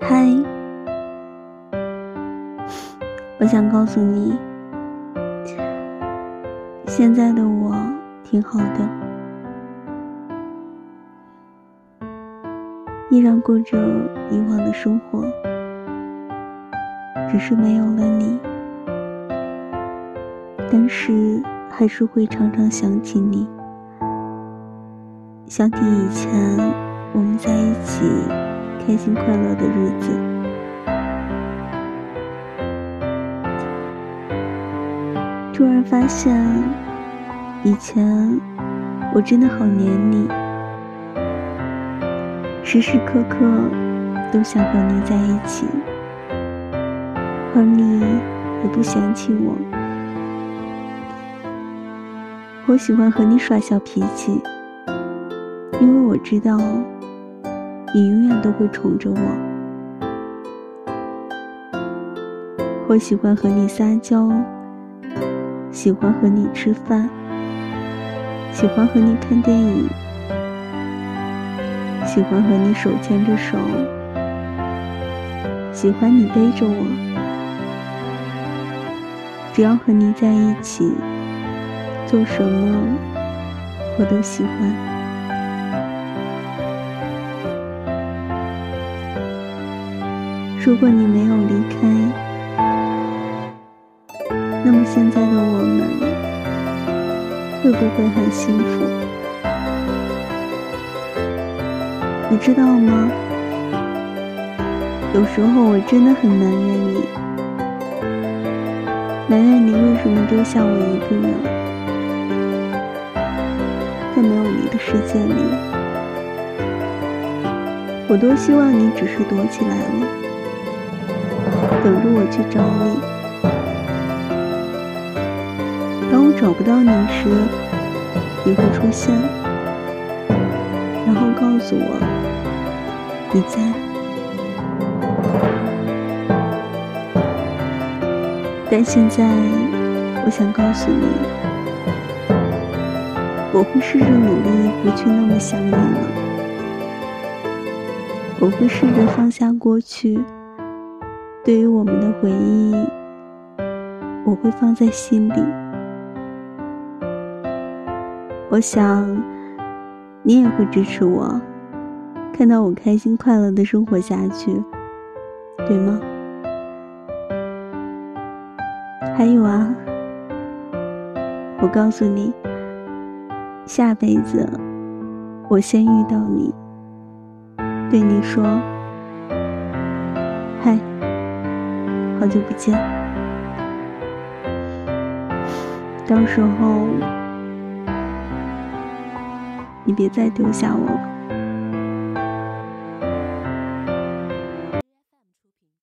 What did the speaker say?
嗨，我想告诉你，现在的我挺好的，依然过着以往的生活，只是没有了你，但是还是会常常想起你，想起以前我们在一起。开心快乐的日子，突然发现，以前我真的好黏你，时时刻刻都想和你在一起，而你也不嫌弃我。我喜欢和你耍小脾气，因为我知道。你永远都会宠着我。我喜欢和你撒娇，喜欢和你吃饭，喜欢和你看电影，喜欢和你手牵着手，喜欢你背着我。只要和你在一起，做什么我都喜欢。如果你没有离开，那么现在的我们会不会很幸福？你知道吗？有时候我真的很埋怨你，埋怨你为什么丢下我一个人，在没有你的世界里，我多希望你只是躲起来了。等着我去找你。当我找不到你时，你会出现，然后告诉我你在。但现在，我想告诉你，我会试着努力不去那么想你了。我会试着放下过去。对于我们的回忆，我会放在心里。我想，你也会支持我，看到我开心快乐的生活下去，对吗？还有啊，我告诉你，下辈子我先遇到你，对你说，嗨。好久不见，到时候你别再丢下我了。